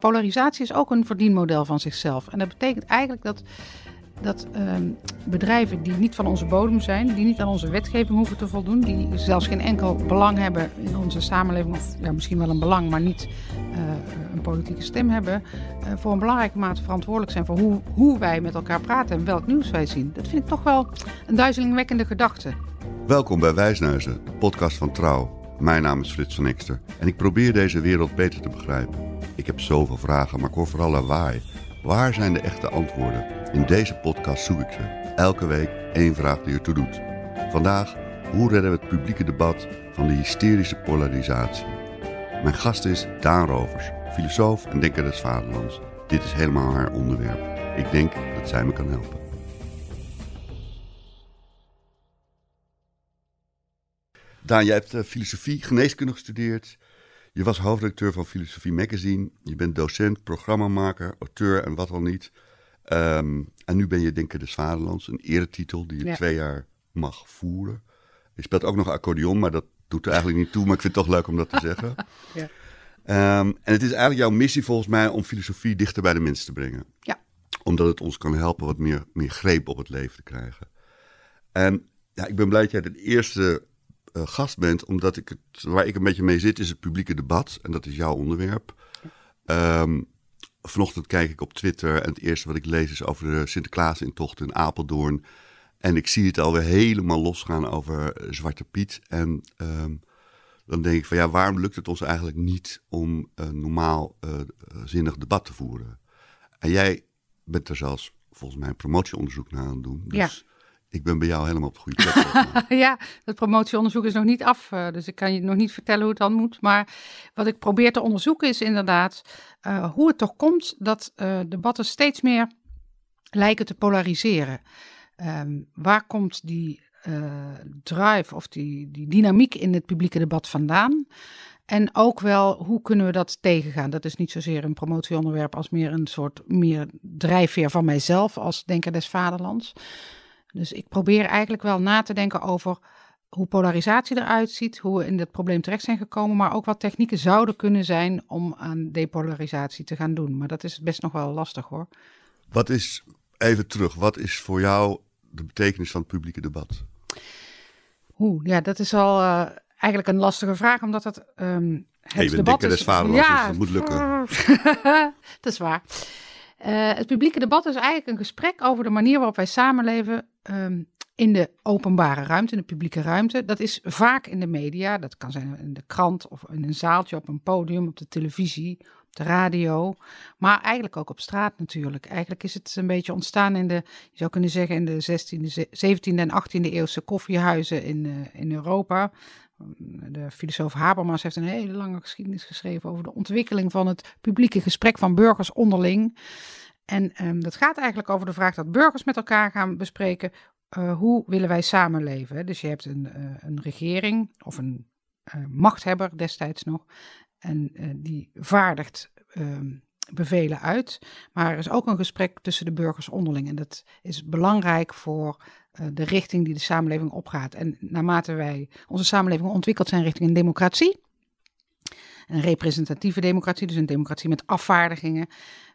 polarisatie is ook een verdienmodel van zichzelf. En dat betekent eigenlijk dat dat ehm, bedrijven die niet van onze bodem zijn, die niet aan onze wetgeving hoeven te voldoen, die zelfs geen enkel belang hebben in onze samenleving, of ja, misschien wel een belang, maar niet uh, een politieke stem hebben, uh, voor een belangrijke mate verantwoordelijk zijn voor hoe, hoe wij met elkaar praten en welk nieuws wij zien. Dat vind ik toch wel een duizelingwekkende gedachte. Welkom bij Wijsneuzen, de podcast van Trouw. Mijn naam is Frits van Ekster en ik probeer deze wereld beter te begrijpen. Ik heb zoveel vragen, maar ik hoor vooral lawaai. Waar zijn de echte antwoorden? In deze podcast zoek ik ze. Elke week één vraag die ertoe doet. Vandaag, hoe redden we het publieke debat van de hysterische polarisatie? Mijn gast is Daan Rovers, filosoof en denker des vaderlands. Dit is helemaal haar onderwerp. Ik denk dat zij me kan helpen. Daan, jij hebt filosofie, geneeskunde gestudeerd. Je was hoofdredacteur van Filosofie Magazine. Je bent docent, programmamaker, auteur en wat al niet. Um, en nu ben je Denker des Vaderlands, een eretitel die je ja. twee jaar mag voeren. Je speelt ook nog accordeon, maar dat doet er eigenlijk niet toe. Maar ik vind het toch leuk om dat te zeggen. ja. Um, en het is eigenlijk jouw missie volgens mij om filosofie dichter bij de mensen te brengen. Ja. Omdat het ons kan helpen wat meer, meer greep op het leven te krijgen. En ja, ik ben blij dat jij de eerste uh, gast bent, omdat ik het, waar ik een beetje mee zit, is het publieke debat. En dat is jouw onderwerp. Um, vanochtend kijk ik op Twitter en het eerste wat ik lees is over de Sinterklaas-intocht in Apeldoorn. En ik zie het alweer helemaal losgaan over Zwarte Piet. En um, dan denk ik van ja, waarom lukt het ons eigenlijk niet om een normaal uh, zinnig debat te voeren? En jij bent er zelfs volgens mij een promotieonderzoek naar aan het doen. Dus ik ben bij jou helemaal op de goede plek. ja, het promotieonderzoek is nog niet af, uh, dus ik kan je nog niet vertellen hoe het dan moet. Maar wat ik probeer te onderzoeken is inderdaad uh, hoe het toch komt dat uh, debatten steeds meer lijken te polariseren. Um, waar komt die drive of die, die dynamiek in het publieke debat vandaan? En ook wel, hoe kunnen we dat tegengaan? Dat is niet zozeer een promotieonderwerp als meer een soort meer drijfveer van mijzelf als denker des vaderlands. Dus ik probeer eigenlijk wel na te denken over hoe polarisatie eruit ziet, hoe we in dit probleem terecht zijn gekomen, maar ook wat technieken zouden kunnen zijn om aan depolarisatie te gaan doen. Maar dat is best nog wel lastig hoor. Wat is, even terug, wat is voor jou de betekenis van het publieke debat? Oeh, ja, dat is al uh, eigenlijk een lastige vraag, omdat het. Um, het hey, je bent debat is... ja, dus dat moet lukken. dat is waar. Uh, het publieke debat is eigenlijk een gesprek over de manier waarop wij samenleven um, in de openbare ruimte, in de publieke ruimte. Dat is vaak in de media, dat kan zijn in de krant of in een zaaltje op een podium, op de televisie, op de radio, maar eigenlijk ook op straat natuurlijk. Eigenlijk is het een beetje ontstaan in de, je zou kunnen zeggen, in de 16e, 17e en 18e eeuwse koffiehuizen in, uh, in Europa. De filosoof Habermas heeft een hele lange geschiedenis geschreven over de ontwikkeling van het publieke gesprek van burgers onderling. En um, dat gaat eigenlijk over de vraag dat burgers met elkaar gaan bespreken uh, hoe willen wij samenleven. Dus je hebt een, uh, een regering of een uh, machthebber destijds nog en die vaardigt um, bevelen uit. Maar er is ook een gesprek tussen de burgers onderling en dat is belangrijk voor de richting die de samenleving opgaat. En naarmate wij onze samenleving ontwikkeld zijn richting een democratie, een representatieve democratie, dus een democratie met afvaardigingen,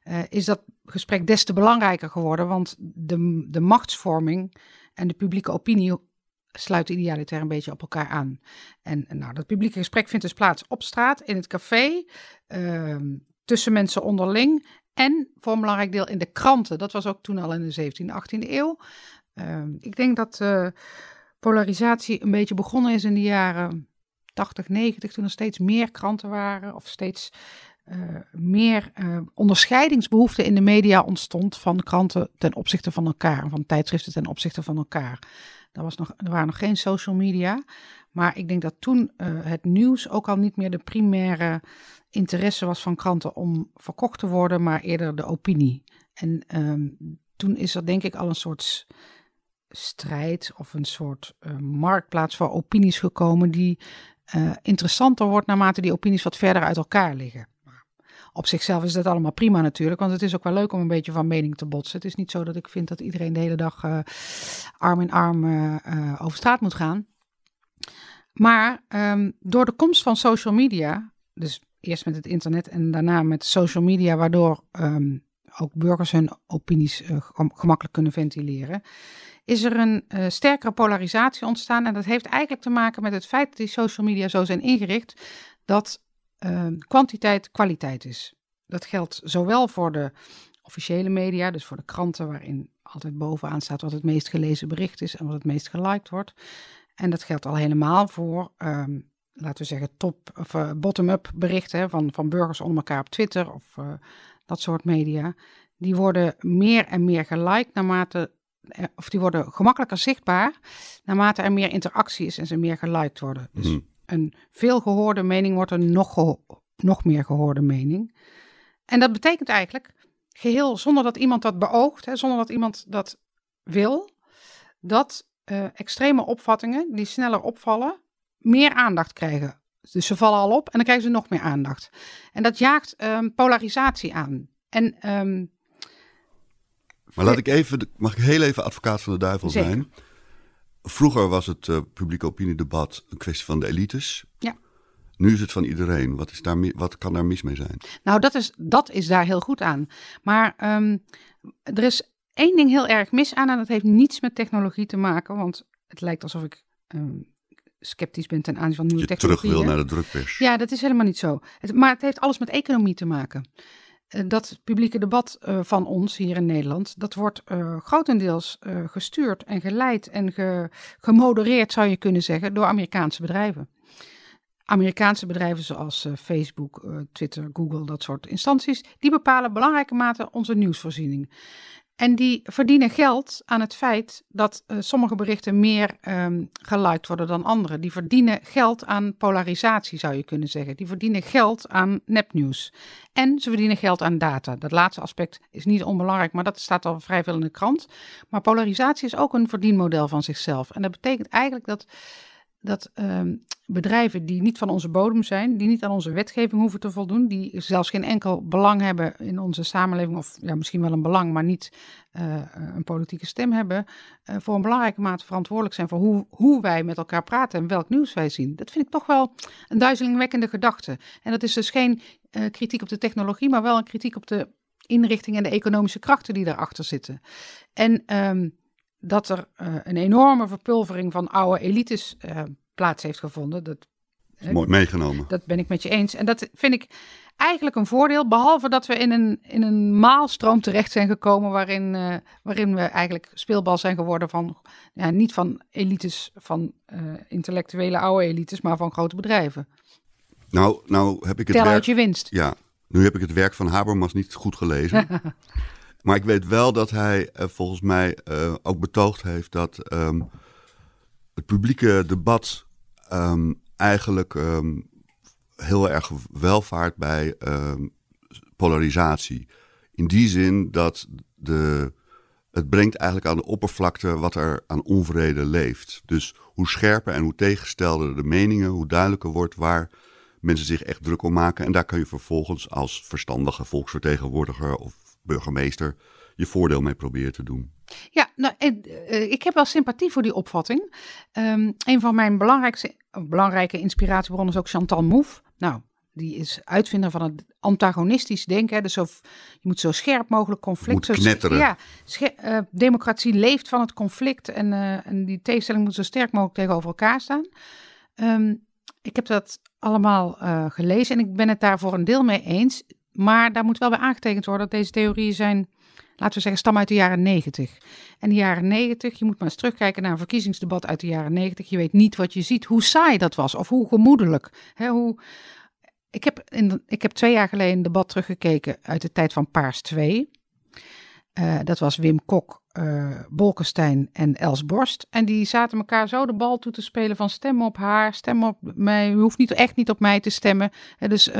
uh, is dat gesprek des te belangrijker geworden. Want de, de machtsvorming en de publieke opinie sluiten idealiter een beetje op elkaar aan. En nou, dat publieke gesprek vindt dus plaats op straat, in het café, uh, tussen mensen onderling en voor een belangrijk deel in de kranten. Dat was ook toen al in de 17e, 18e eeuw. Uh, ik denk dat uh, polarisatie een beetje begonnen is in de jaren 80, 90, toen er steeds meer kranten waren of steeds uh, meer uh, onderscheidingsbehoefte in de media ontstond van kranten ten opzichte van elkaar, van tijdschriften ten opzichte van elkaar. Er, was nog, er waren nog geen social media, maar ik denk dat toen uh, het nieuws ook al niet meer de primaire interesse was van kranten om verkocht te worden, maar eerder de opinie. En um, toen is er denk ik al een soort strijd of een soort marktplaats voor opinies gekomen die interessanter wordt naarmate die opinies wat verder uit elkaar liggen op zichzelf is dat allemaal prima natuurlijk, want het is ook wel leuk om een beetje van mening te botsen. Het is niet zo dat ik vind dat iedereen de hele dag uh, arm in arm uh, over straat moet gaan. Maar um, door de komst van social media, dus eerst met het internet en daarna met social media, waardoor ehm, ook burgers hun opinies gemakkelijk kunnen ventileren, is er een uh, sterkere polarisatie ontstaan. En dat heeft eigenlijk te maken met het feit dat die social media zo zijn ingericht dat uh, kwantiteit kwaliteit is. Dat geldt zowel voor de officiële media, dus voor de kranten, waarin altijd bovenaan staat wat het meest gelezen bericht is en wat het meest geliked wordt. En dat geldt al helemaal voor, um, laten we zeggen, top of uh, bottom-up berichten van, van burgers onder elkaar op Twitter of uh, dat soort media. Die worden meer en meer geliked naarmate, of die worden gemakkelijker zichtbaar naarmate er meer interactie is en ze meer geliked worden. Dus mm. een veel gehoorde mening wordt een nog, geho nog meer gehoorde mening. En dat betekent eigenlijk, geheel zonder dat iemand dat beoogt, hè, zonder dat iemand dat wil, dat uh, extreme opvattingen die sneller opvallen, meer aandacht krijgen. Dus ze vallen al op en dan krijgen ze nog meer aandacht. En dat jaagt um, polarisatie aan. En, um, maar laat ik even, mag ik heel even advocaat van de duivel zeker. zijn? Vroeger was het uh, publieke opiniedebat een kwestie van de elites. Ja. Nu is het van iedereen. Wat, is daar, wat kan daar mis mee zijn? Nou, dat is, dat is daar heel goed aan. Maar um, er is één ding heel erg mis aan en dat heeft niets met technologie te maken. Want het lijkt alsof ik um, sceptisch ben ten aanzien van nieuwe Je technologie. terug wil naar de drukpers. Ja, dat is helemaal niet zo. Het, maar het heeft alles met economie te maken. Uh, dat publieke debat uh, van ons hier in Nederland, dat wordt uh, grotendeels gestuurd en geleid en ge, gemodereerd, zou je kunnen zeggen, door Amerikaanse bedrijven. Amerikaanse bedrijven zoals Facebook, Twitter, Google, dat soort instanties, die bepalen belangrijke mate onze nieuwsvoorziening. En die verdienen geld aan het feit dat uh, sommige berichten meer um, geliked worden dan andere. Die verdienen geld aan polarisatie, zou je kunnen zeggen. Die verdienen geld aan nepnieuws. En ze verdienen geld aan data. Dat laatste aspect is niet onbelangrijk, maar dat staat al vrij veel in de krant. Maar polarisatie is ook een verdienmodel van zichzelf. En dat betekent eigenlijk dat dat um, bedrijven die niet van onze bodem zijn, die niet aan onze wetgeving hoeven te voldoen, die zelfs geen enkel belang hebben in onze samenleving, of ja, misschien wel een belang, maar niet uh, een politieke stem hebben, uh, voor een belangrijke mate verantwoordelijk zijn voor hoe, hoe wij met elkaar praten en welk nieuws wij zien. Dat vind ik toch wel een duizelingwekkende gedachte. En dat is dus geen uh, kritiek op de technologie, maar wel een kritiek op de inrichting en de economische krachten die daarachter zitten. En um, dat er uh, een enorme verpulvering van oude elites uh, plaats heeft gevonden. Dat, Mooi meegenomen. Dat ben ik met je eens. En dat vind ik eigenlijk een voordeel, behalve dat we in een, in een maalstroom terecht zijn gekomen waarin, uh, waarin we eigenlijk speelbal zijn geworden van, ja, niet van elites, van intellectuele oude elites, maar van grote bedrijven. Nou, nou heb ik het Tel werk... uit je winst. Ja, nu heb ik het werk van Habermas niet goed gelezen. Maar ik weet wel dat hij uh, volgens mij uh, ook betoogd heeft dat um, het publieke debat um, eigenlijk um, heel erg welvaart bij polarisatie. In die zin dat de, het brengt eigenlijk aan de oppervlakte wat er aan onvrede leeft. Dus hoe scherper en hoe tegenstelder de meningen, hoe duidelijker wordt waar mensen zich echt druk om maken. En daar kan je vervolgens als verstandige volksvertegenwoordiger of burgemeester je voordeel mee proberen te doen. Ja, nou, ik heb wel sympathie voor die opvatting. Um, een van mijn belangrijkste, belangrijke inspiratiebronnen is ook Chantal Mouffe. Nou, die is uitvinder van het antagonistisch denken. Dus zo, je moet zo scherp mogelijk conflict... Moet knetteren. Ja, uh, democratie leeft van het conflict en, uh, en die tegenstelling moet zo sterk mogelijk tegenover elkaar staan. Um, ik heb dat allemaal uh, gelezen en ik ben het daar voor een deel mee eens. Maar daar moet wel bij aangetekend worden dat deze theorieën zijn laten we zeggen, stam uit de jaren 90. En de jaren 90, je moet maar eens terugkijken naar een verkiezingsdebat uit de jaren 90. Je weet niet wat je ziet, hoe saai dat was of hoe gemoedelijk. Hè, hoe... ik, heb in, ik heb twee jaar geleden een debat teruggekeken uit de tijd van Paars 2. Uh, dat was Wim Kok, uh, Bolkestein en Els Borst. En die zaten elkaar zo de bal toe te spelen van stem op haar, stem op mij. U hoeft niet, echt niet op mij te stemmen. Uh, dus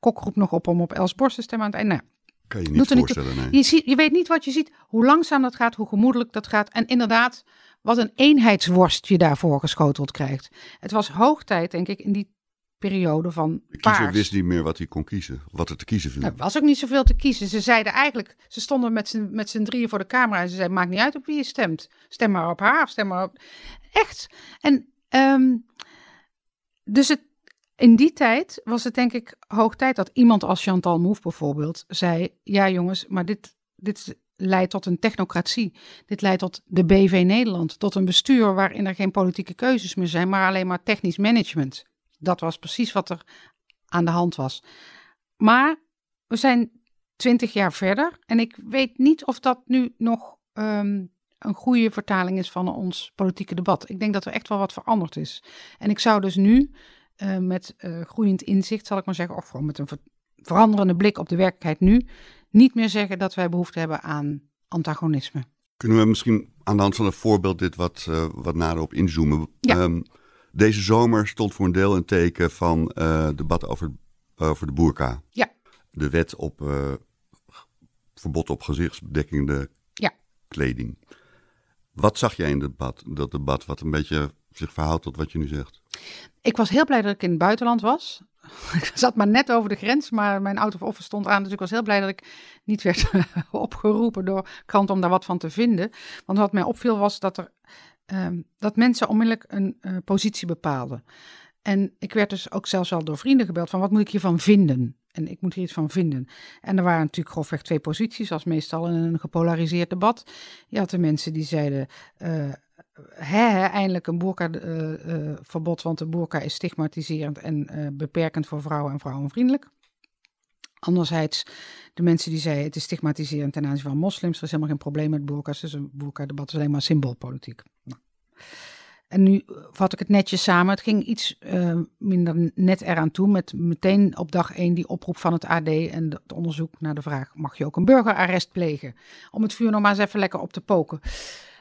Kok roept nog op om op Els Borst te stemmen aan het einde. Nou, kan je niet voorstellen, nee. je, ziet, je weet niet wat je ziet, hoe langzaam dat gaat, hoe gemoedelijk dat gaat. En inderdaad, wat een eenheidsworst je daarvoor geschoteld krijgt. Het was hoog tijd, denk ik, in die periode van De kiezer wist niet meer wat hij kon kiezen, wat er te kiezen viel. Er was ook niet zoveel te kiezen. Ze zeiden eigenlijk, ze stonden met z'n, drieën voor de camera en ze zeiden, maakt niet uit op wie je stemt. Stem maar op haar of stem maar op... Echt. En um, dus het, in die tijd was het denk ik hoog tijd dat iemand als Chantal Mouffe bijvoorbeeld zei: Ja, jongens, maar dit, dit leidt tot een technocratie. Dit leidt tot de BV Nederland, tot een bestuur waarin er geen politieke keuzes meer zijn, maar alleen maar technisch management. Dat was precies wat er aan de hand was. Maar we zijn twintig jaar verder en ik weet niet of dat nu nog ehm, een goede vertaling is van ons politieke debat. Ik denk dat er echt wel wat veranderd is. En ik zou dus nu uh, met uh, groeiend inzicht, zal ik maar zeggen, of gewoon met een ver veranderende blik op de werkelijkheid nu, niet meer zeggen dat wij behoefte hebben aan antagonisme. Kunnen we misschien aan de hand van een voorbeeld dit wat, uh, wat nader op inzoomen? Ja. Um, deze zomer stond voor een deel een teken van debat over, over de boerka. Ja. De wet op verbod op gezichtsbedekkende ja. kleding. Wat zag jij in debat, dat debat wat een beetje zich verhoudt tot wat je nu zegt? Ik was heel blij dat ik in het buitenland was. Ik zat maar net over de grens, maar mijn auto of office stond aan. Dus ik was heel blij dat ik niet werd opgeroepen door krant om daar wat van te vinden. Want wat mij opviel was dat, er, um, dat mensen onmiddellijk een uh, positie bepaalden. En ik werd dus ook zelfs al door vrienden gebeld van wat moet ik hiervan vinden? En ik moet hier iets van vinden. En er waren natuurlijk grofweg twee posities, als meestal in een gepolariseerd debat. Je had de mensen die zeiden, uh, hè, hè, eindelijk een boerka-verbod, uh, want de boerka is stigmatiserend en beperkend voor vrouwen en vrouwenvriendelijk. Anderzijds de mensen die zeiden het is stigmatiserend ten aanzien van moslims. Er is helemaal geen probleem met boerka's, dus een boerka-debat is alleen maar symboolpolitiek. Nou. En nu vat ik het netjes samen. Het ging iets uh, minder net eraan toe met meteen op dag één die oproep van het AD en het onderzoek naar de vraag: mag je ook een burgerarrest plegen? Om het vuur nog maar eens even lekker op te poken.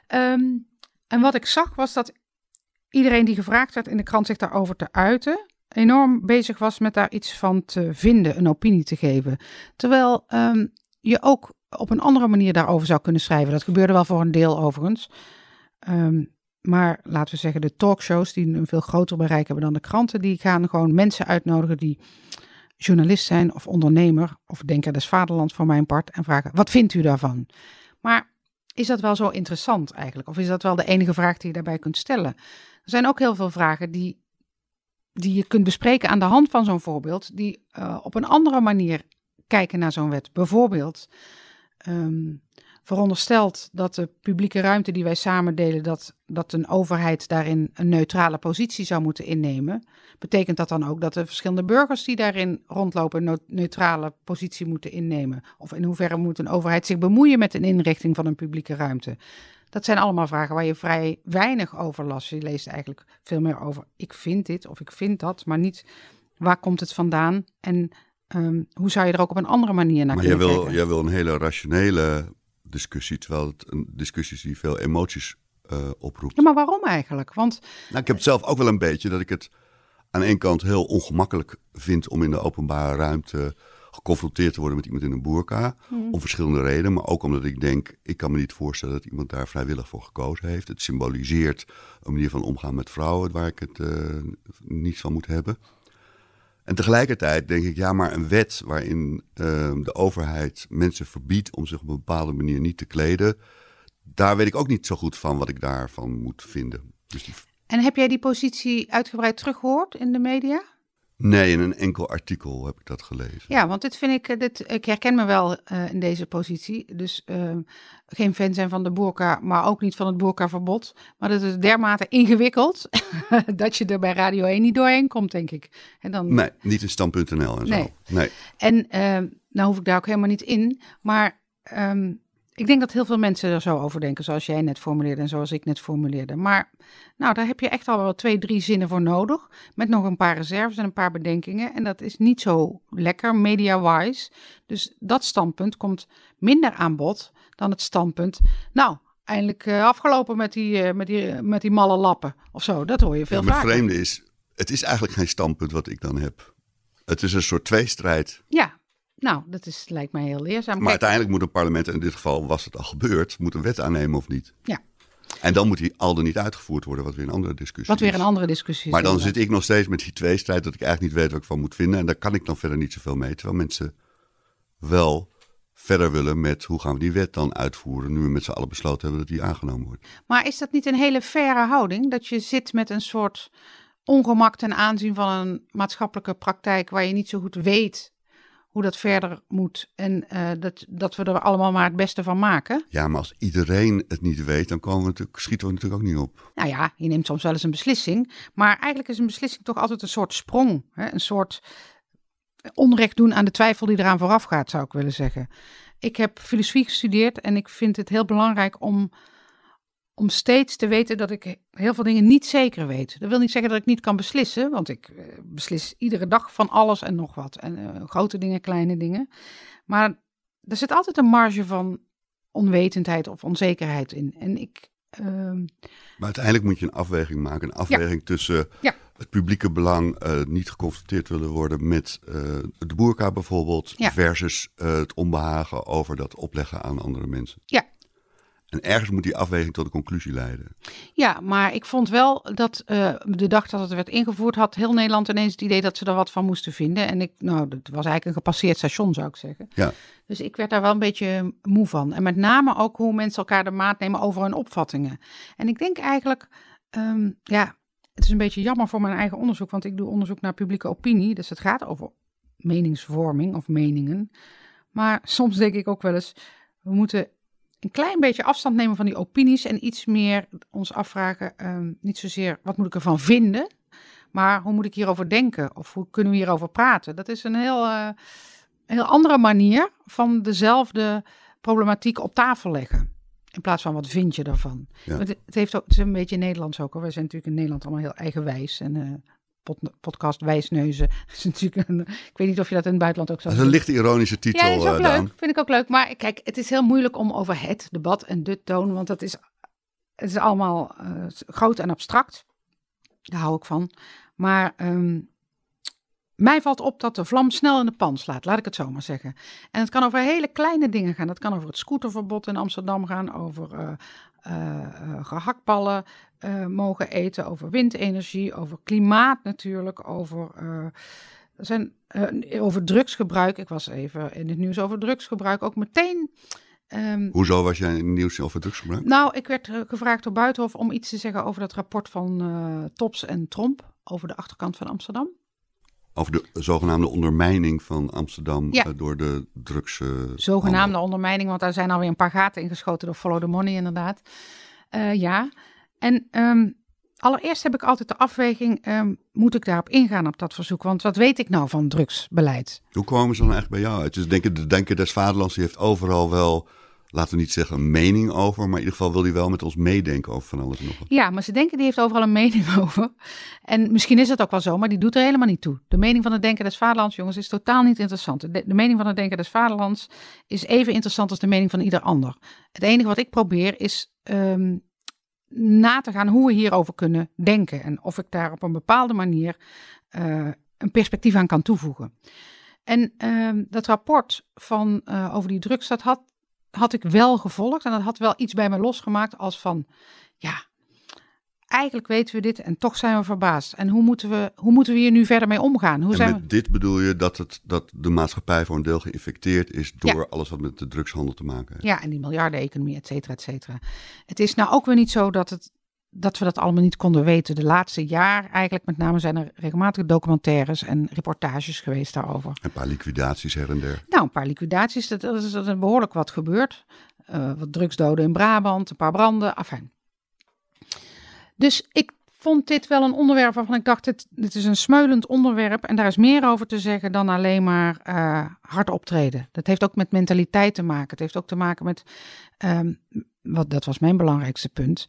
Um, en wat ik zag was dat iedereen die gevraagd werd in de krant zich daarover te uiten, enorm bezig was met daar iets van te vinden, een opinie te geven. Terwijl um, je ook op een andere manier daarover zou kunnen schrijven. Dat gebeurde wel voor een deel overigens. Um, maar laten we zeggen, de talkshows die een veel groter bereik hebben dan de kranten, die gaan gewoon mensen uitnodigen die journalist zijn of ondernemer of denker des vaderlands voor mijn part en vragen: wat vindt u daarvan? Maar is dat wel zo interessant eigenlijk? Of is dat wel de enige vraag die je daarbij kunt stellen? Er zijn ook heel veel vragen die, die je kunt bespreken aan de hand van zo'n voorbeeld, die uh, op een andere manier kijken naar zo'n wet. Bijvoorbeeld, um, veronderstelt dat de publieke ruimte die wij samen delen, dat, dat een overheid daarin een neutrale positie zou moeten innemen. Betekent dat dan ook dat de verschillende burgers die daarin rondlopen een neutrale positie moeten innemen? Of in hoeverre moet een overheid zich bemoeien met een inrichting van een publieke ruimte? Dat zijn allemaal vragen waar je vrij weinig over las. Je leest eigenlijk veel meer over ik vind dit of ik vind dat, maar niet waar komt het vandaan en um, hoe zou je er ook op een andere manier naar maar kunnen jij wil, kijken. jij wil een hele rationele discussie, terwijl het een discussie is die veel emoties uh, oproept. Ja, maar waarom eigenlijk? Want nou, ik heb het zelf ook wel een beetje dat ik het aan de ene kant heel ongemakkelijk vind om in de openbare ruimte geconfronteerd te worden met iemand in een boerka. Hmm. Om verschillende redenen, maar ook omdat ik denk, ik kan me niet voorstellen dat iemand daar vrijwillig voor gekozen heeft. Het symboliseert een manier van omgaan met vrouwen waar ik het uh, niet van moet hebben. En tegelijkertijd denk ik, ja, maar een wet waarin uh, de overheid mensen verbiedt om zich op een bepaalde manier niet te kleden, daar weet ik ook niet zo goed van wat ik daarvan moet vinden. Dus die... En heb jij die positie uitgebreid teruggehoord in de media? Nee, in een enkel artikel heb ik dat gelezen. Ja, want dit vind ik, dit, ik herken me wel uh, in deze positie. Dus uh, geen fan zijn van de boerka, maar ook niet van het boerkaverbod. Maar dat is dermate ingewikkeld dat je er bij Radio 1 niet doorheen komt, denk ik. En dan... Nee, niet in stand.nl en nee. zo. Nee. En uh, nou hoef ik daar ook helemaal niet in. Maar um, ik denk dat heel veel mensen er zo over denken, zoals jij net formuleerde en zoals ik net formuleerde. Maar nou, daar heb je echt al wel twee, drie zinnen voor nodig. Met nog een paar reserves en een paar bedenkingen. En dat is niet zo lekker, media-wise. Dus dat standpunt komt minder aan bod dan het standpunt. Nou, eindelijk uh, afgelopen met die, uh, met, die, met die malle lappen of zo. Dat hoor je veel ja, maar vaker. Het vreemde is, het is eigenlijk geen standpunt wat ik dan heb. Het is een soort tweestrijd. Ja, nou, dat is, lijkt mij heel leerzaam. Maar Kijk, uiteindelijk moet een parlement, en in dit geval was het al gebeurd, moet een wet aannemen of niet. Ja. En dan moet die al dan niet uitgevoerd worden, wat weer een andere discussie wat weer een andere discussie is. Maar dan zit ik nog steeds met die tweestrijd dat ik eigenlijk niet weet wat ik van moet vinden. En daar kan ik dan verder niet zoveel mee. Terwijl mensen wel verder willen met hoe gaan we die wet dan uitvoeren. Nu we met z'n allen besloten hebben dat die aangenomen wordt. Maar is dat niet een hele faire houding? Dat je zit met een soort ongemak ten aanzien van een maatschappelijke praktijk waar je niet zo goed weet hoe dat verder moet. En uh, dat, dat we er allemaal maar het beste van maken. Ja, maar als iedereen het niet weet, dan komen we natuurlijk, schieten we natuurlijk ook niet op. Nou ja, je neemt soms wel eens een beslissing. Maar eigenlijk is een beslissing toch altijd een soort sprong. Hè? Een soort onrecht doen aan de twijfel die eraan vooraf gaat, zou ik willen zeggen. Ik heb filosofie gestudeerd en ik vind het heel belangrijk om om steeds te weten dat ik heel veel dingen niet zeker weet. Dat wil niet zeggen dat ik niet kan beslissen, want ik eh, beslis iedere dag van alles en nog wat. En uh, grote dingen, kleine dingen. Maar er zit altijd een marge van onwetendheid of onzekerheid in. En ik. Uh... Maar uiteindelijk moet je een afweging maken. Een afweging tussen ja. het publieke belang, uh, niet geconfronteerd willen worden met de boerka bijvoorbeeld, ja. versus het onbehagen over dat opleggen aan andere mensen. Ja, en ergens moet die afweging tot een conclusie leiden. Ja, maar ik vond wel dat uh, de dag dat het werd ingevoerd, had heel Nederland ineens het idee dat ze er wat van moesten vinden. En ik, nou, dat was eigenlijk een gepasseerd station, zou ik zeggen. Ja. Dus ik werd daar wel een beetje moe van. En met name ook hoe mensen elkaar de maat nemen over hun opvattingen. En ik denk eigenlijk, um, ja, het is een beetje jammer voor mijn eigen onderzoek, want ik doe onderzoek naar publieke opinie. Dus het gaat over meningsvorming of meningen. Maar soms denk ik ook wel eens, we moeten een klein beetje afstand nemen van die opinies en iets meer ons afvragen, um, niet zozeer wat moet ik ervan vinden, maar hoe moet ik hierover denken of hoe kunnen we hierover praten. Dat is een heel, uh, heel andere manier van dezelfde problematiek op tafel leggen. In plaats van wat vind je. Ja. Het, het, heeft ook, het is een beetje Nederlands ook hoor. Wij zijn natuurlijk in Nederland allemaal heel eigenwijs. En uh, podcast Wijsneuzen. is natuurlijk een, ik weet niet of je dat in het buitenland ook zo. Dat is een licht ironische titel. Ja, is ook leuk. Vind ik ook leuk. Maar kijk, het is heel moeilijk om over het debat en de toon, want dat is, het is allemaal uh, groot en abstract. Daar hou ik van. Maar um, mij valt op dat de vlam snel in de pan slaat, laat ik het zo maar zeggen. En het kan over hele kleine dingen gaan. Dat kan over het scooterverbod in Amsterdam gaan, over uh, gehaktballen mogen eten, over windenergie, over klimaat natuurlijk, over, zijn, over drugsgebruik. Ik was even in het nieuws over drugsgebruik, ook meteen. Um, Hoezo was jij in het nieuws over drugsgebruik? Nou, ik werd gevraagd door Buitenhof om iets te zeggen over dat rapport van Tops en Tromp over de achterkant van Amsterdam. Over de zogenaamde ondermijning van Amsterdam ja. uh, door de drugs. Zogenaamde handel. ondermijning, want daar zijn alweer een paar gaten ingeschoten door Follow the Money, inderdaad. Uh, ja. En um, allereerst heb ik altijd de afweging: um, moet ik daarop ingaan op dat verzoek? Want wat weet ik nou van drugsbeleid? Hoe komen ze dan eigenlijk bij jou uit? Dus denken, de Denker des Vaderlands die heeft overal wel laten we niet zeggen een mening over, maar in ieder geval wil hij wel met ons meedenken over van alles en nog wat. Ja, maar ze denken die heeft overal een mening over. En misschien is het ook wel zo, maar die doet er helemaal niet toe. De mening van het denken des vaderlands, jongens, is totaal niet interessant. De, mening van het denken des vaderlands is even interessant als de mening van ieder ander. Het enige wat ik probeer is um, na te gaan hoe we hierover kunnen denken en of ik daar op een bepaalde manier uh, een perspectief aan kan toevoegen. En uh, dat rapport van, uh, over die drugs, dat had had ik wel gevolgd en dat had wel iets bij me losgemaakt als van, ja, eigenlijk weten we dit en toch zijn we verbaasd. En hoe moeten we, hoe moeten we hier nu verder mee omgaan? Hoe en zijn met we... dit bedoel je dat, het, dat de maatschappij voor een deel geïnfecteerd is door ja. alles wat met de drugshandel te maken heeft? Ja, en die miljardeneconomie, et cetera, et cetera. Het is nou ook weer niet zo dat het dat we dat allemaal niet konden weten. De laatste jaar eigenlijk met name zijn er regelmatig documentaires en reportages geweest daarover. Een paar liquidaties her en der. Nou, een paar liquidaties, dat, dat is, dat is behoorlijk wat gebeurd. Uh, wat drugsdoden in Brabant, een paar branden, afijn. Dus ik vond dit wel een onderwerp waarvan ik dacht, dit, dit is een smeulend onderwerp en daar is meer over te zeggen dan alleen maar uh, hard optreden. Dat heeft ook met mentaliteit te maken. Het heeft ook te maken met, um, wat, dat was mijn belangrijkste punt,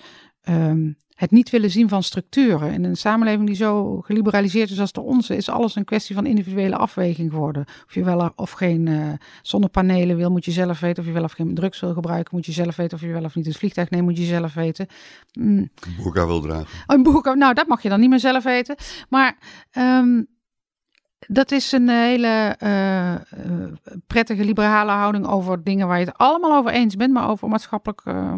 um, het niet willen zien van structuren. In een samenleving die zo geliberaliseerd is als de onze, is alles een kwestie van individuele afweging geworden. Of je wel of geen uh, zonnepanelen wil, moet je zelf weten. Of je wel of geen drugs wil gebruiken, moet je zelf weten. Of je wel of niet het vliegtuig neemt, moet je zelf weten. Mm. Een boerka wil dragen. Oh, een boerka, nou dat mag je dan niet meer zelf weten. Maar um, dat is een hele uh, uh, prettige liberale houding over dingen waar je het allemaal over eens bent, maar over maatschappelijk uh,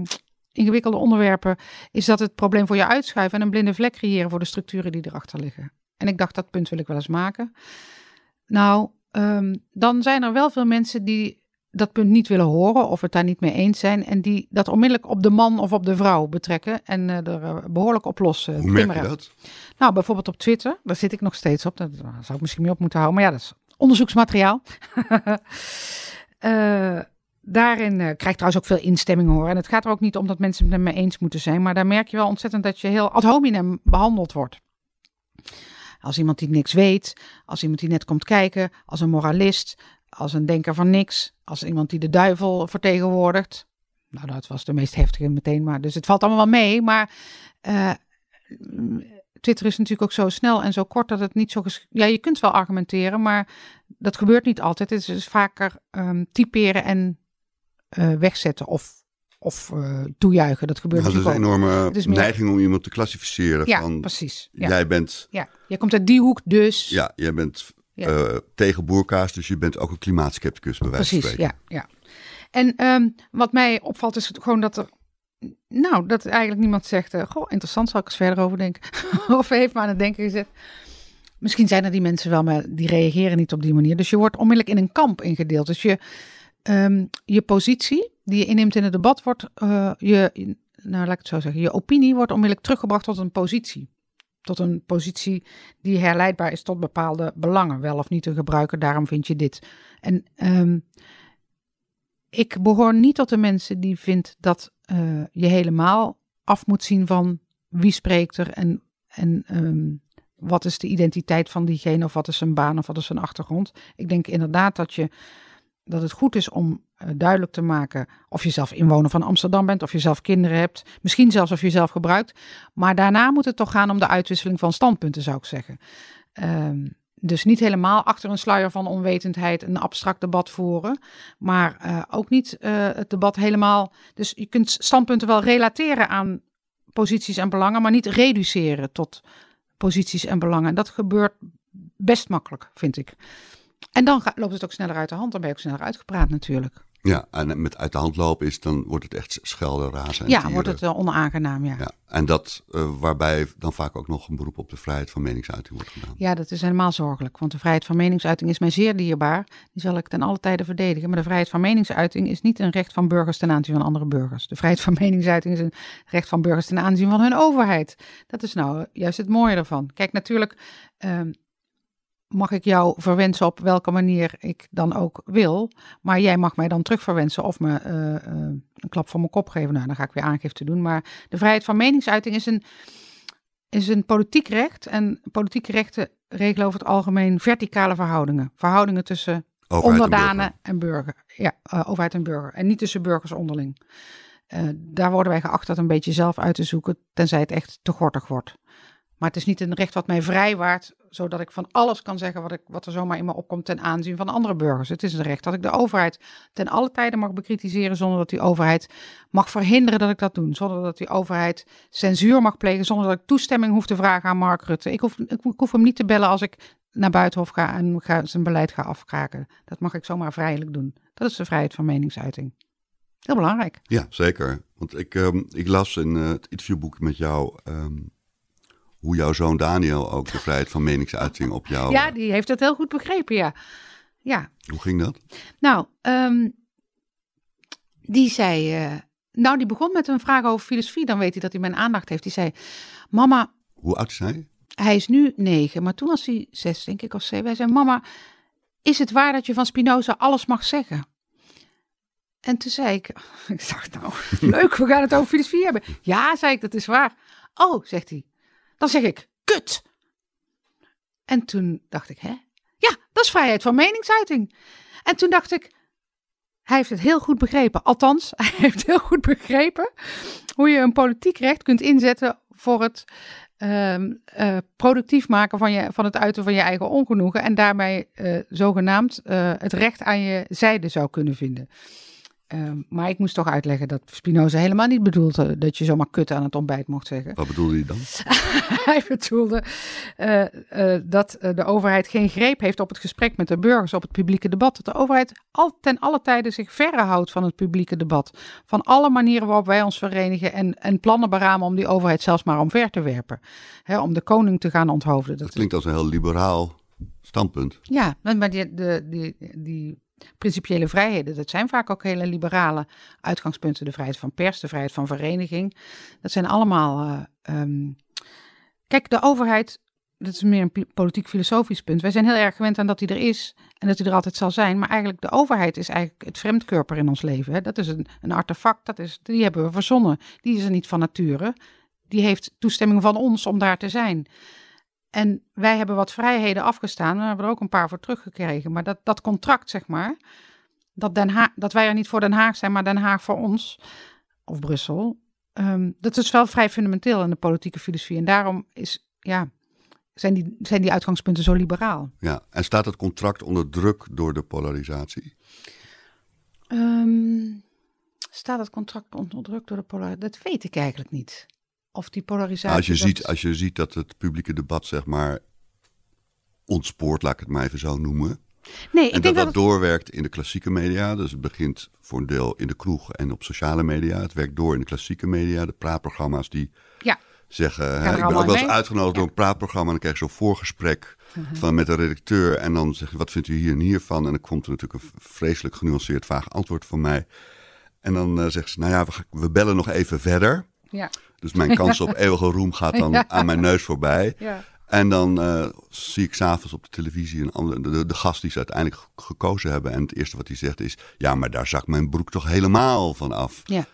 ingewikkelde onderwerpen, is dat het probleem voor je uitschuiven en een blinde vlek creëren voor de structuren die erachter liggen. En ik dacht, dat punt wil ik wel eens maken. Nou, um, dan zijn er wel veel mensen die dat punt niet willen horen of het daar niet mee eens zijn. En die dat onmiddellijk op de man of op de vrouw betrekken en uh, er uh, behoorlijk op los uh, Hoe merk je dat? Nou, bijvoorbeeld op Twitter, daar zit ik nog steeds op. Daar zou ik misschien mee op moeten houden. Maar ja, dat is onderzoeksmateriaal. daarin krijg ik trouwens ook veel instemming hoor. En het gaat er ook niet om dat mensen het met me eens moeten zijn. Maar daar merk je wel ontzettend dat je heel ad hominem behandeld wordt. Als iemand die niks weet, als iemand die net komt kijken, als een moralist, als een denker van niks, als iemand die de duivel vertegenwoordigt. Nou, dat was de meest heftige meteen, maar dus het valt allemaal wel mee. Maar uh, Twitter is natuurlijk ook zo snel en zo kort dat het niet zo. Ja, je kunt wel argumenteren, maar dat gebeurt niet altijd. Het is vaker um, typeren en uh, wegzetten of of uh, toejuichen. Dat gebeurt nou, dat is een enorme is meer... neiging om iemand te klassificeren. Ja, van, precies. Ja. Jij bent... Ja, jij komt uit die hoek dus. Ja, jij bent ja. uh, tegen boerkaas, dus je bent ook een klimaatskepticus bij wijze precies, van spreken. ja. ja. En um, wat mij opvalt is gewoon dat er... Nou, dat eigenlijk niemand zegt... Uh, goh, interessant, zal ik eens verder over denken. of heeft me aan het denken gezet. Misschien zijn er die mensen wel, maar die reageren niet op die manier. Dus je wordt onmiddellijk in een kamp ingedeeld. Dus je, um, je positie die je inneemt in het debat wordt, uh, je, nou laat ik het zo zeggen, je opinie wordt onmiddellijk teruggebracht tot een positie. Tot een positie die herleidbaar is tot bepaalde belangen, wel of niet te gebruiken, daarom vind je dit. En um, ik behoor niet tot de mensen die vindt dat uh, je helemaal af moet zien van wie spreekt er en, en um, wat is de identiteit van diegene of wat is zijn baan of wat is zijn achtergrond. Ik denk inderdaad dat je dat het goed is om uh, duidelijk te maken of je zelf inwoner van Amsterdam bent, of je zelf kinderen hebt, misschien zelfs of je zelf gebruikt. Maar daarna moet het toch gaan om de uitwisseling van standpunten, zou ik zeggen. Um, dus niet helemaal achter een sluier van onwetendheid een abstract debat voeren, maar uh, ook niet uh, het debat helemaal. Dus je kunt standpunten wel relateren aan posities en belangen, maar niet reduceren tot posities en belangen. En dat gebeurt best makkelijk, vind ik. En dan gaat, loopt het ook sneller uit de hand. Dan ben je ook sneller uitgepraat natuurlijk. Ja, en met uit de hand lopen is, dan wordt het echt schelden, razen en Ja, tieren. wordt het uh, onaangenaam, ja. Ja, en dat uh, waarbij dan vaak ook nog een beroep op de vrijheid van meningsuiting wordt gedaan. Ja, dat is helemaal zorgelijk. Want de vrijheid van meningsuiting is mij zeer dierbaar. Die zal ik ten alle tijde verdedigen. Maar de vrijheid van meningsuiting is niet een recht van burgers ten aanzien van andere burgers. De vrijheid van meningsuiting is een recht van burgers ten aanzien van hun overheid. Dat is nou juist het mooie ervan. Kijk, natuurlijk... Uh, mag ik jou verwensen op welke manier ik dan ook wil. Maar jij mag mij dan terugverwensen of me uh, uh, een klap voor mijn kop geven. Nou, dan ga ik weer aangifte doen. Maar de vrijheid van meningsuiting is een, is een politiek recht. En politieke rechten regelen over het algemeen verticale verhoudingen. Verhoudingen tussen overheid onderdanen en burger. En burger. Ja, uh, overheid en burger. En niet tussen burgers onderling. daar worden wij geacht dat een beetje zelf uit te zoeken, tenzij het echt te gortig wordt. Maar het is niet een recht wat mij vrijwaart, zodat ik van alles kan zeggen wat, ik, wat er zomaar in me opkomt ten aanzien van andere burgers. Het is een recht dat ik de overheid ten alle tijden mag bekritiseren, zonder dat die overheid mag verhinderen dat ik dat doe. Zonder dat die overheid censuur mag plegen, zonder dat ik toestemming hoef te vragen aan Mark Rutte. Ik hoef, ik, hoef hem niet te bellen als ik naar Buitenhof ga en ga, zijn beleid ga afkraken. Dat mag ik zomaar vrijelijk doen. Dat is de vrijheid van meningsuiting. Heel belangrijk. Ja, zeker. Want ik, um, ik las in uh, het interviewboek met jou... Um hoe jouw zoon Daniel ook de vrijheid van meningsuiting op jou. Ja, die heeft dat heel goed begrepen, ja. ja. Hoe ging dat? Nou, um, die zei. Uh, nou, die begon met een vraag over filosofie. Dan weet hij dat hij mijn aandacht heeft. Die zei: Mama. Hoe oud is hij? Hij is nu negen, maar toen was hij zes, denk ik, of zeven. Hij zei: Mama, is het waar dat je van Spinoza alles mag zeggen? En toen zei ik: Ik dacht, nou, leuk, we gaan het over filosofie hebben. Ja, zei ik, dat is waar. Oh, zegt hij. Dan zeg ik, kut. En toen dacht ik, hè? Ja, dat is vrijheid van meningsuiting. En toen dacht ik, hij heeft het heel goed begrepen. Althans, hij heeft heel goed begrepen hoe je een politiek recht kunt inzetten voor het uh, uh, productief maken van, je, van het uiten van je eigen ongenoegen. En daarmee uh, zogenaamd uh, het recht aan je zijde zou kunnen vinden. Uh, maar ik moest toch uitleggen dat Spinoza helemaal niet bedoelde dat je zomaar kut aan het ontbijt mocht zeggen. Wat bedoelde hij dan? hij bedoelde uh, uh, dat de overheid geen greep heeft op het gesprek met de burgers, op het publieke debat. Dat de overheid al, ten alle tijden zich verre houdt van het publieke debat. Van alle manieren waarop wij ons verenigen en, en plannen beramen om die overheid zelfs maar omver te werpen. Hè, om de koning te gaan onthoofden. Dat, dat klinkt als een heel liberaal standpunt. Ja, maar die, de, die, die principiële vrijheden, dat zijn vaak ook hele liberale uitgangspunten. De vrijheid van pers, de vrijheid van vereniging. Dat zijn allemaal. Uh, um... Kijk, de overheid, dat is meer een politiek-filosofisch punt. Wij zijn heel erg gewend aan dat die er is en dat hij er altijd zal zijn. Maar eigenlijk, de overheid is eigenlijk het vreemdkörper in ons leven. Hè? Dat is een, een artefact, dat is, die hebben we verzonnen. Die is er niet van nature. Die heeft toestemming van ons om daar te zijn. En wij hebben wat vrijheden afgestaan. We hebben er ook een paar voor teruggekregen. Maar dat, dat contract, zeg maar. Dat, Den Haag, dat wij er niet voor Den Haag zijn, maar Den Haag voor ons. Of Brussel. Um, dat is wel vrij fundamenteel in de politieke filosofie. En daarom is, ja, zijn, die, zijn die uitgangspunten zo liberaal. Ja, en staat het contract onder druk door de polarisatie? Um, staat het contract onder druk door de polarisatie? Dat weet ik eigenlijk niet of die polarisatie. Als je, ziet, als je ziet dat het publieke debat, zeg maar, ontspoort, laat ik het maar even zo noemen. Nee, ik en denk dat dat, dat doorwerkt in de klassieke media. Dus het begint voor een deel in de kroeg en op sociale media. Het werkt door in de klassieke media. De praatprogramma's die ja. zeggen... Hè, ik ben ook wel eens uitgenodigd door een praatprogramma... en dan krijg je zo'n voorgesprek uh-huh. van, met de redacteur... en dan zeg je, wat vindt u hier en hiervan? En dan komt er natuurlijk een vreselijk genuanceerd vaag antwoord van mij. En dan uh, zegt ze, nou ja, we, we bellen nog even verder... Ja. Dus mijn kans op eeuwige roem gaat dan aan mijn neus voorbij. Ja. En dan eh, zie ik s'avonds op de televisie een andere, de, de gast die ze uiteindelijk ge- gekozen hebben. En het eerste wat hij zegt is: Ja, maar daar zak mijn broek toch helemaal van af. Ja.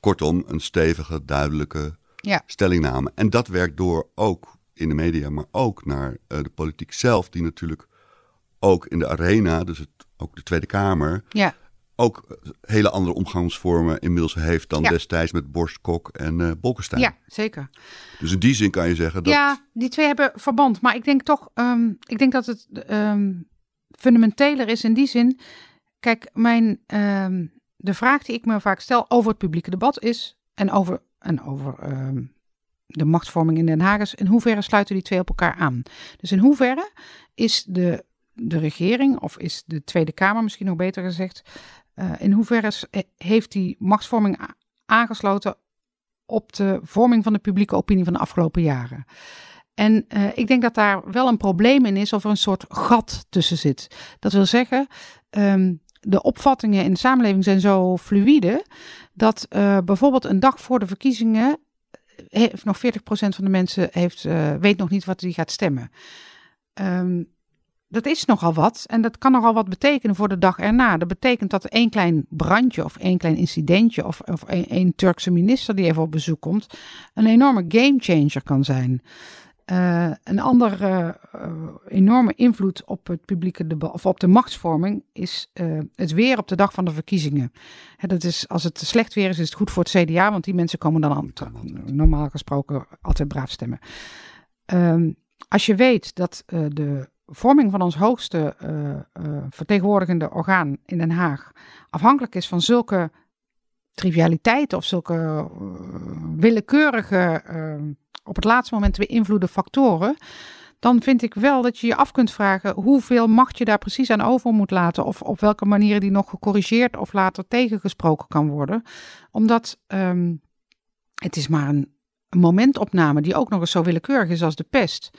Kortom, een stevige, duidelijke Ja. stellingname. En dat werkt door ook in de media, maar ook naar eh, de politiek zelf, die natuurlijk ook in de arena, dus het, ook de Tweede Kamer, Ja. Ook hele andere omgangsvormen inmiddels heeft dan Ja. destijds met Borstkok en eh Bolkestein. ja, zeker. Dus in die zin kan je zeggen dat. Ja, die twee hebben verband. Maar ik denk toch, ehm, ik denk dat het ehm, fundamenteler is in die zin. Kijk, mijn, ehm, de vraag die ik me vaak stel over het publieke debat is, en over, en over de machtsvorming in Den Haag is, in hoeverre sluiten die twee op elkaar aan? Dus in hoeverre is de, de regering, of is de Tweede Kamer misschien nog beter gezegd, eh, in hoeverre heeft die machtsvorming aangesloten op de vorming van de publieke opinie van de afgelopen jaren. En eh, ik denk dat daar wel een probleem in is of er een soort gat tussen zit. Dat wil zeggen, ehm, de opvattingen in de samenleving zijn zo fluïde dat eh, bijvoorbeeld een dag voor de verkiezingen heeft nog 40% van de mensen heeft, weet nog niet wat hij gaat stemmen. Ehm, dat is nogal wat en dat kan nogal wat betekenen voor de dag erna. Dat betekent dat één klein brandje of één klein incidentje of, of één, Turkse minister die even op bezoek komt, een enorme gamechanger kan zijn. Eh, een andere eh, enorme invloed op het publieke debat of op de machtsvorming is eh, het weer op de dag van de verkiezingen. Hè, dat is, als het slecht weer is, is het goed voor het CDA, want die mensen komen dan aan, normaal gesproken altijd braaf stemmen. Ehm, als je weet dat de vorming van ons hoogste eh, eh, vertegenwoordigende orgaan in Den Haag afhankelijk is van zulke trivialiteiten of zulke eh, willekeurige, op het laatste moment beïnvloede factoren, dan vind ik wel dat je je af kunt vragen hoeveel macht je daar precies aan over moet laten. Of op welke manieren die nog gecorrigeerd of later tegengesproken kan worden. Omdat ehm, het is maar een momentopname die ook nog eens zo willekeurig is als de pest.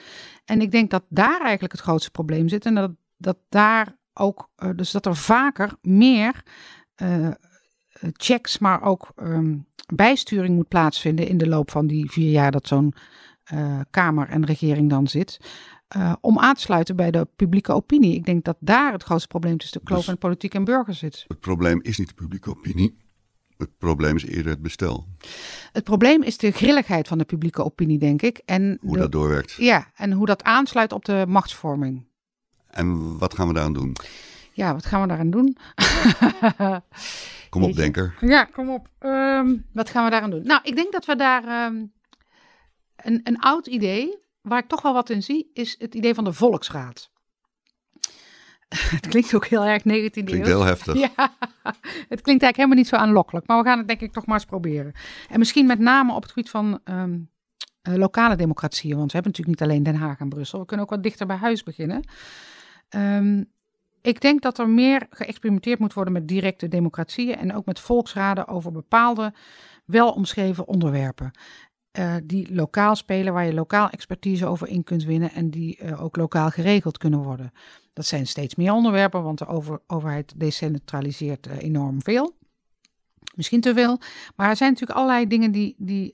En ik denk dat daar eigenlijk het grootste probleem zit. En dat, dat daar ook, eh, dus dat er vaker meer eh, checks, maar ook ehm, bijsturing moet plaatsvinden in de loop van die vier jaar dat zo'n eh, Kamer en regering dan zit. eh, om aan te sluiten bij de publieke opinie. Ik denk dat daar het grootste probleem tussen de kloof Dus- en politiek en burger zit. Het probleem is niet de publieke opinie. Het probleem is eerder het bestel. Het probleem is de grilligheid van de publieke opinie, denk ik. En Hoe de- dat doorwerkt. Ja, en hoe dat aansluit op de machtsvorming. En wat gaan we daaraan doen? Ja, wat gaan we daaraan doen? Kom op, denker. Ja, kom op. Ehm, wat gaan we daaraan doen? Nou, ik denk dat we daar ehm, een, een oud idee, waar ik toch wel wat in zie, is het idee van de volksraad. het klinkt ook heel erg 19e Klinkt eeuw. heel heftig. Ja, het klinkt eigenlijk helemaal niet zo aanlokkelijk, maar we gaan het denk ik toch maar eens proberen. En misschien met name op het gebied van ehm, eh, lokale democratieën, want we hebben natuurlijk niet alleen Den Haag en Brussel, we kunnen ook wat dichter bij huis beginnen. Ehm, ik denk dat er meer geëxperimenteerd moet worden met directe democratieën en ook met volksraden over bepaalde wel omschreven onderwerpen. Eh, die lokaal spelen, waar je lokaal expertise over in kunt winnen en die eh, ook lokaal geregeld kunnen worden. Dat zijn steeds meer onderwerpen, want de over, overheid decentraliseert uh, enorm veel. Misschien te veel, maar er zijn natuurlijk allerlei dingen die, die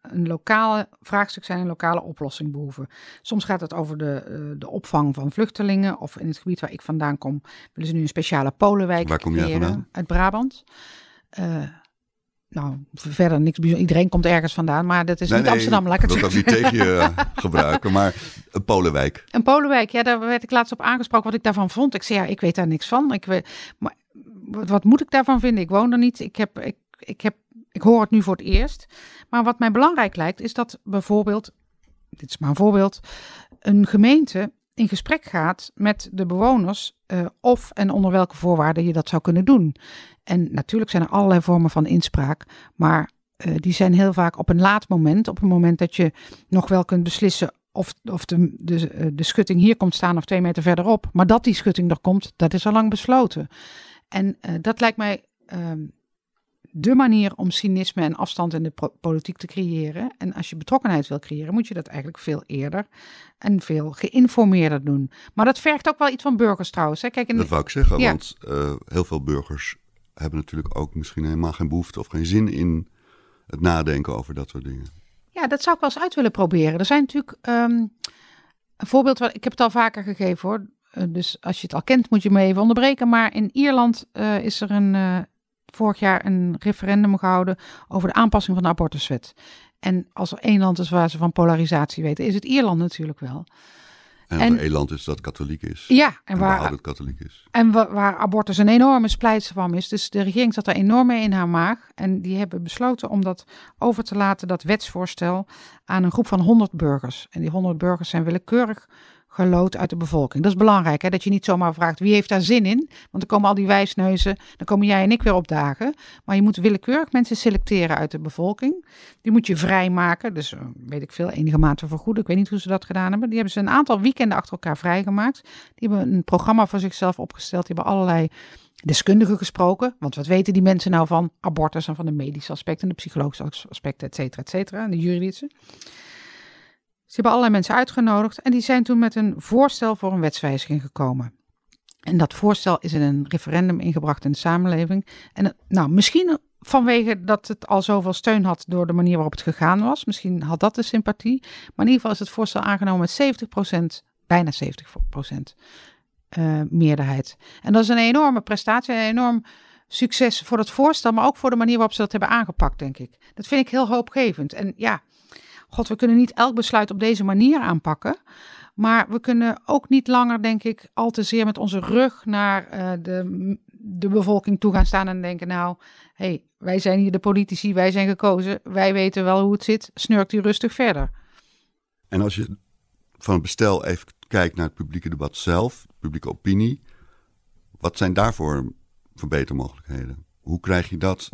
een lokale vraagstuk zijn, een lokale oplossing behoeven. Soms gaat het over de, de opvang van vluchtelingen, of in het gebied waar ik vandaan kom, willen ze nu een speciale Polenwijk Waar kom jij vandaan? Uit Brabant nou, verder niks bijzonders. Iedereen komt ergens vandaan, maar dat is niet Amsterdam. Laat ik wil dat niet tegen je eh, gebruiken, maar een Polenwijk. Een Polenwijk, ja, daar werd ik laatst op aangesproken wat ik daarvan vond. Ik zei, ja, ik weet daar niks van. Ik weet, maar wat, wat moet ik daarvan vinden? Ik woon er niet. Ik, heb, ik, ik, heb, ik hoor het nu voor het eerst. Maar wat mij belangrijk lijkt, is dat bijvoorbeeld, dit is maar een voorbeeld, een gemeente in gesprek gaat met de bewoners uh, of en onder welke voorwaarden je dat zou kunnen doen. En natuurlijk zijn er allerlei vormen van inspraak, maar uh, die zijn heel vaak op een laat moment, op een moment dat je nog wel kunt beslissen of, of de, de, eh, de schutting hier komt staan of twee meter verderop. Maar dat die schutting er komt, dat is al lang besloten. En dat lijkt mij ehm, de manier om cynisme en afstand in de politiek te creëren. En als je betrokkenheid wil creëren, moet je dat eigenlijk veel eerder en veel geïnformeerder doen. Maar dat vergt ook wel iets van burgers trouwens. Hè? Kijk, in dat wou ik zeggen, want uh, heel veel burgers hebben natuurlijk ook misschien helemaal geen behoefte of geen zin in het nadenken over dat soort dingen. Ja, dat zou ik wel eens uit willen proberen. Er zijn natuurlijk um, een voorbeeld, wat, ik heb het al vaker gegeven hoor. Uh, dus als je het al kent, moet je me even onderbreken. Maar in Ierland uh, is er een, vorig jaar een referendum gehouden over de aanpassing van de abortuswet. En als er één land is waar ze van polarisatie weten, is het Ierland natuurlijk wel. En, en Ierland is dat katholiek is. Ja, en, en waar, het katholiek is. En waar, waar abortus een enorme splijtswam is. Dus de regering zat er enorm mee in haar maag. En die hebben besloten om dat over te laten, dat wetsvoorstel, aan een groep van 100 burgers. En die 100 burgers zijn willekeurig gelood uit de bevolking. Dat is belangrijk, hè? dat je niet zomaar vraagt wie heeft daar zin in. Want dan komen al die wijsneuzen, dan komen jij en ik weer opdagen. Maar je moet willekeurig mensen selecteren uit de bevolking. Die moet je vrijmaken, dus eh, weet ik veel, enige mate vergoeden. Ik weet niet hoe ze dat gedaan hebben. Die hebben ze een aantal weekenden achter elkaar vrijgemaakt. Die hebben een programma voor zichzelf opgesteld. Die hebben allerlei deskundigen gesproken. Want wat weten die mensen nou van abortus en van de medische aspecten, de psychologische aspecten, et cetera, et cetera, en de juridische. Ze hebben allerlei mensen uitgenodigd en die zijn toen met een voorstel voor een wetswijziging gekomen. En dat voorstel is in een referendum ingebracht in de samenleving. En nou, misschien vanwege dat het al zoveel steun had door de manier waarop het gegaan was. Misschien had dat de sympathie. Maar in ieder geval is het voorstel aangenomen met 70%, bijna 70% uh, meerderheid. En dat is een enorme prestatie, een enorm succes voor het voorstel, maar ook voor de manier waarop ze dat hebben aangepakt, denk ik. Dat vind ik heel hoopgevend. En ja, God, we kunnen niet elk besluit op deze manier aanpakken. Maar we kunnen ook niet langer, denk ik, al te zeer met onze rug naar uh, de, de bevolking toe gaan staan en denken: Nou, hey, wij zijn hier de politici, wij zijn gekozen, wij weten wel hoe het zit, snurkt u rustig verder. En als je van het bestel even kijkt naar het publieke debat zelf, publieke opinie, wat zijn daarvoor verbetermogelijkheden? Hoe krijg je dat,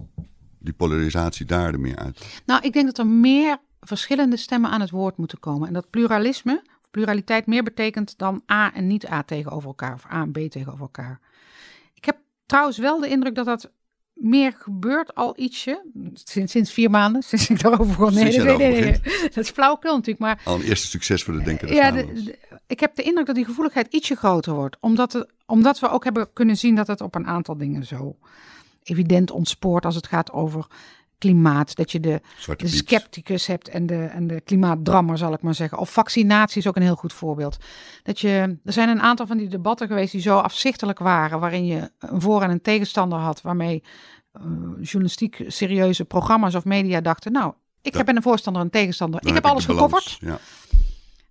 die polarisatie daar er meer uit? Nou, ik denk dat er meer verschillende stemmen aan het woord moeten komen. En dat pluralisme, pluraliteit, meer betekent dan A en niet A tegenover elkaar, of A en B tegenover elkaar. Ik heb trouwens wel de indruk dat dat meer gebeurt al ietsje. Sinds, sinds vier maanden, sinds ik daarover begon. Nee, nee, nee, nee, dat is flauwekul natuurlijk. Maar, al een eerste succes voor de denken. Ja, de, ik heb de indruk dat die gevoeligheid ietsje groter wordt. Omdat, het, omdat we ook hebben kunnen zien dat het op een aantal dingen zo evident ontspoort als het gaat over klimaat. Dat je de, de scepticus hebt en de, en de klimaatdrammer, zal ik maar zeggen. Of vaccinatie is ook een heel goed voorbeeld. Dat je, er zijn een aantal van die debatten geweest die zo afzichtelijk waren, waarin je een voor- en een tegenstander had, waarmee uh, journalistiek serieuze programma's of media dachten, nou, ik heb een voorstander en een tegenstander. ik heb alles gecoverd. Ja.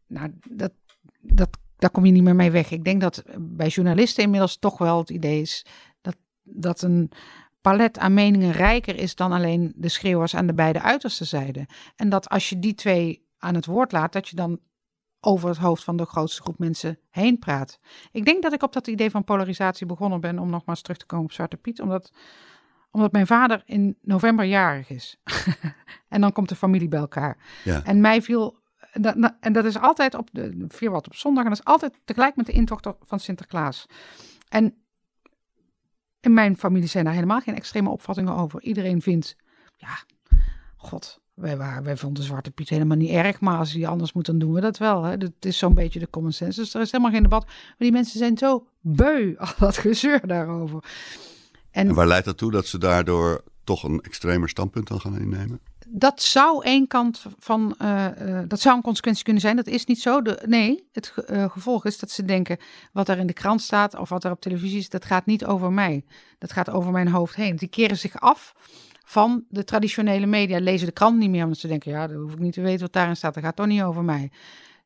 Nou, dat, dat, daar kom je niet meer mee weg. Ik denk dat bij journalisten inmiddels toch wel het idee is dat, dat een palet aan meningen rijker is dan alleen de schreeuwers aan de beide uiterste zijden. En dat als je die twee aan het woord laat, dat je dan over het hoofd van de grootste groep mensen heen praat. Ik denk dat ik op dat idee van polarisatie begonnen ben, om nogmaals terug te komen op Zwarte Piet, omdat, omdat mijn vader in november jarig is. en dan komt de familie bij elkaar. Ja. En mij viel, en dat is altijd op de, vier wat op zondag, en dat is altijd tegelijk met de intocht van Sinterklaas. En in mijn familie zijn daar helemaal geen extreme opvattingen over. Iedereen vindt, ja, god, Wij, waren, wij vonden Zwarte Piet helemaal niet erg, maar als hij anders moet, dan doen we dat wel. Hè. Dat is zo'n beetje de common sense. Dus er is helemaal geen debat. Maar die mensen zijn zo beu, al dat gezeur daarover. En, en waar leidt dat toe dat ze daardoor toch een extremer standpunt dan gaan innemen? Dat zou één kant van, uh, uh, dat zou een consequentie kunnen zijn. Dat is niet zo. De, nee, het uh, gevolg is dat ze denken, wat er in de krant staat of wat er op televisie is, dat gaat niet over mij. Dat gaat over mijn hoofd heen. Die keren zich af van de traditionele media, lezen de krant niet meer, omdat ze denken, ja, dan hoef ik niet te weten wat daarin staat. Dat gaat toch niet over mij.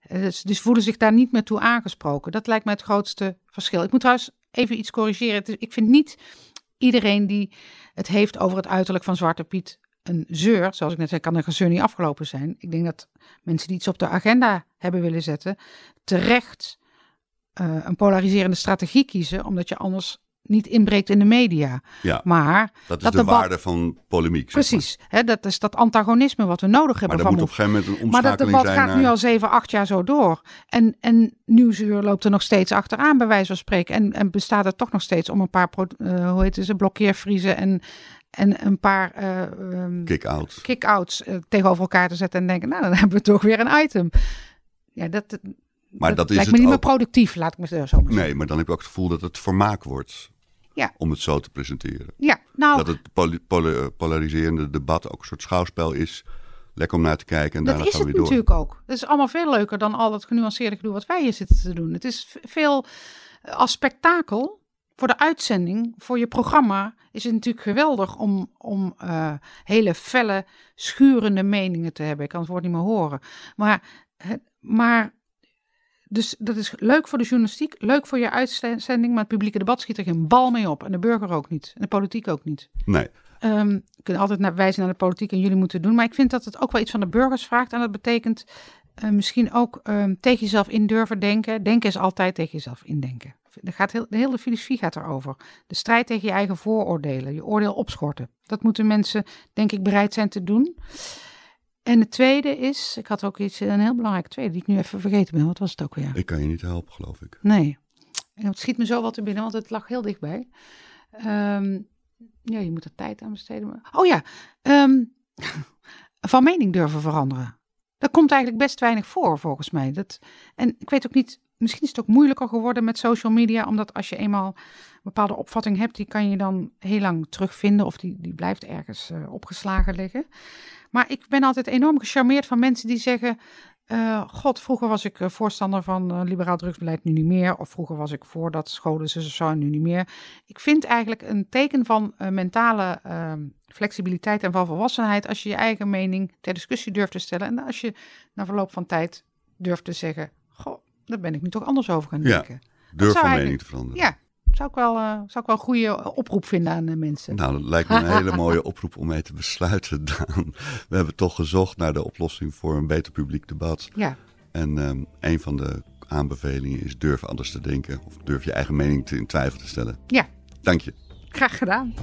Dus, dus voelen zich daar niet meer toe aangesproken. Dat lijkt mij het grootste verschil. Ik moet trouwens even iets corrigeren. Ik vind niet iedereen die het heeft over het uiterlijk van Zwarte Piet een zeur, zoals ik net zei, kan een gezeur niet afgelopen zijn. Ik denk dat mensen die iets op de agenda hebben willen zetten, terecht uh, een polariserende strategie kiezen, omdat je anders niet inbreekt in de media. Ja, maar dat is dat de waarde van polemiek. Precies, hè, dat is dat antagonisme wat we nodig hebben. Maar van moet op een gegeven moment een omschakeling zijn. Maar dat debat gaat nu al zeven, acht jaar zo door. En, en Nieuwsuur loopt er nog steeds achteraan, bij wijze van spreken. En, en bestaat er toch nog steeds om een paar, uh, hoe heet ze, blokkeervriezen en, en een paar uh, kick-outs kick -outs, uh, tegenover elkaar te zetten en denken, nou, dan hebben we toch weer een item. Ja, dat, maar dat, dat is lijkt het me niet ook... meer productief, laat ik me zo maar zeggen. Nee, maar dan heb je ook het gevoel dat het vermaak wordt. Ja. Om het zo te presenteren. Ja, nou... Dat het poli poli polariserende debat ook een soort schouwspel is. Lekker om naar te kijken en dat daarna is gaan we het weer door. natuurlijk ook. Het is allemaal veel leuker dan al het genuanceerde gedoe wat wij hier zitten te doen. Het is veel als spektakel voor de uitzending, voor je programma, is het natuurlijk geweldig om, om uh, hele felle, schurende meningen te hebben. Ik kan het woord niet meer horen. Maar, maar dus dat is leuk voor de journalistiek, leuk voor je uitzending, maar het publieke debat schiet er geen bal mee op. En de burger ook niet. En de politiek ook niet. Nee. Um, kunt altijd naar, wijzen naar de politiek en jullie moeten doen. Maar ik vind dat het ook wel iets van de burgers vraagt. En dat betekent uh, misschien ook um, tegen jezelf in durven denken. Denken is altijd tegen jezelf indenken. De, gaat heel, de hele filosofie gaat erover. De strijd tegen je eigen vooroordelen, je oordeel opschorten. Dat moeten mensen, denk ik, bereid zijn te doen. En het tweede is, ik had ook iets, een heel belangrijk tweede, die ik nu even vergeten ben. Wat was het ook weer? Ik kan je niet helpen, geloof ik. Nee. En het schiet me zo wat te binnen, want het lag heel dichtbij. Um, ja, je moet er tijd aan besteden. Oh ja, um, van mening durven veranderen. Dat komt eigenlijk best weinig voor, volgens mij. Dat, en ik weet ook niet, misschien is het ook moeilijker geworden met social media, omdat als je eenmaal een bepaalde opvatting hebt, die kan je dan heel lang terugvinden of die, die blijft ergens uh, opgeslagen liggen. Maar ik ben altijd enorm gecharmeerd van mensen die zeggen, uh, god, vroeger was ik voorstander van liberaal drugsbeleid, nu niet meer. Of vroeger was ik voor dat scholen ze zo, nu niet meer. Ik vind eigenlijk een teken van mentale ehm, flexibiliteit en van volwassenheid als je je eigen mening ter discussie durft te stellen. En als je na verloop van tijd durft te zeggen, goh, daar ben ik nu toch anders over gaan denken. Ja, durf van mening te veranderen. Ja, zou ik wel, uh, zou ik wel een goede oproep vinden aan de mensen. Nou, dat lijkt me een hele mooie oproep om mee te besluiten, Daan. We hebben toch gezocht naar de oplossing voor een beter publiek debat. Ja. En um, een van de aanbevelingen is durf anders te denken. Of durf je eigen mening te, in twijfel te stellen. Ja. Dank je. Graag gedaan.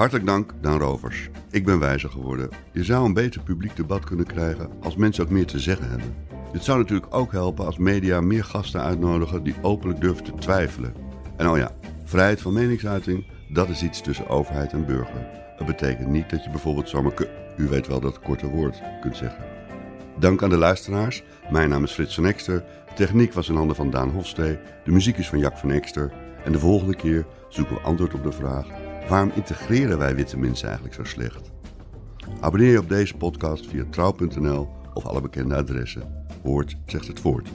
Hartelijk dank, Daan Rovers. Ik ben wijzer geworden. Je zou een beter publiek debat kunnen krijgen als mensen ook meer te zeggen hebben. Dit zou natuurlijk ook helpen als media meer gasten uitnodigen die openlijk durven te twijfelen. En oh ja, vrijheid van meningsuiting, dat is iets tussen overheid en burger. Dat betekent niet dat je bijvoorbeeld zomaar, u weet wel dat korte woord, kunt zeggen. Dank aan de luisteraars. Mijn naam is Frits van Ekster. De techniek was in handen van Daan Hofstee. De muziek is van Jack van Ekster. En de volgende keer zoeken we antwoord op de vraag: waarom integreren wij witte mensen eigenlijk zo slecht? Abonneer je op deze podcast via trouw.nl of alle bekende adressen. Woord zegt het voort.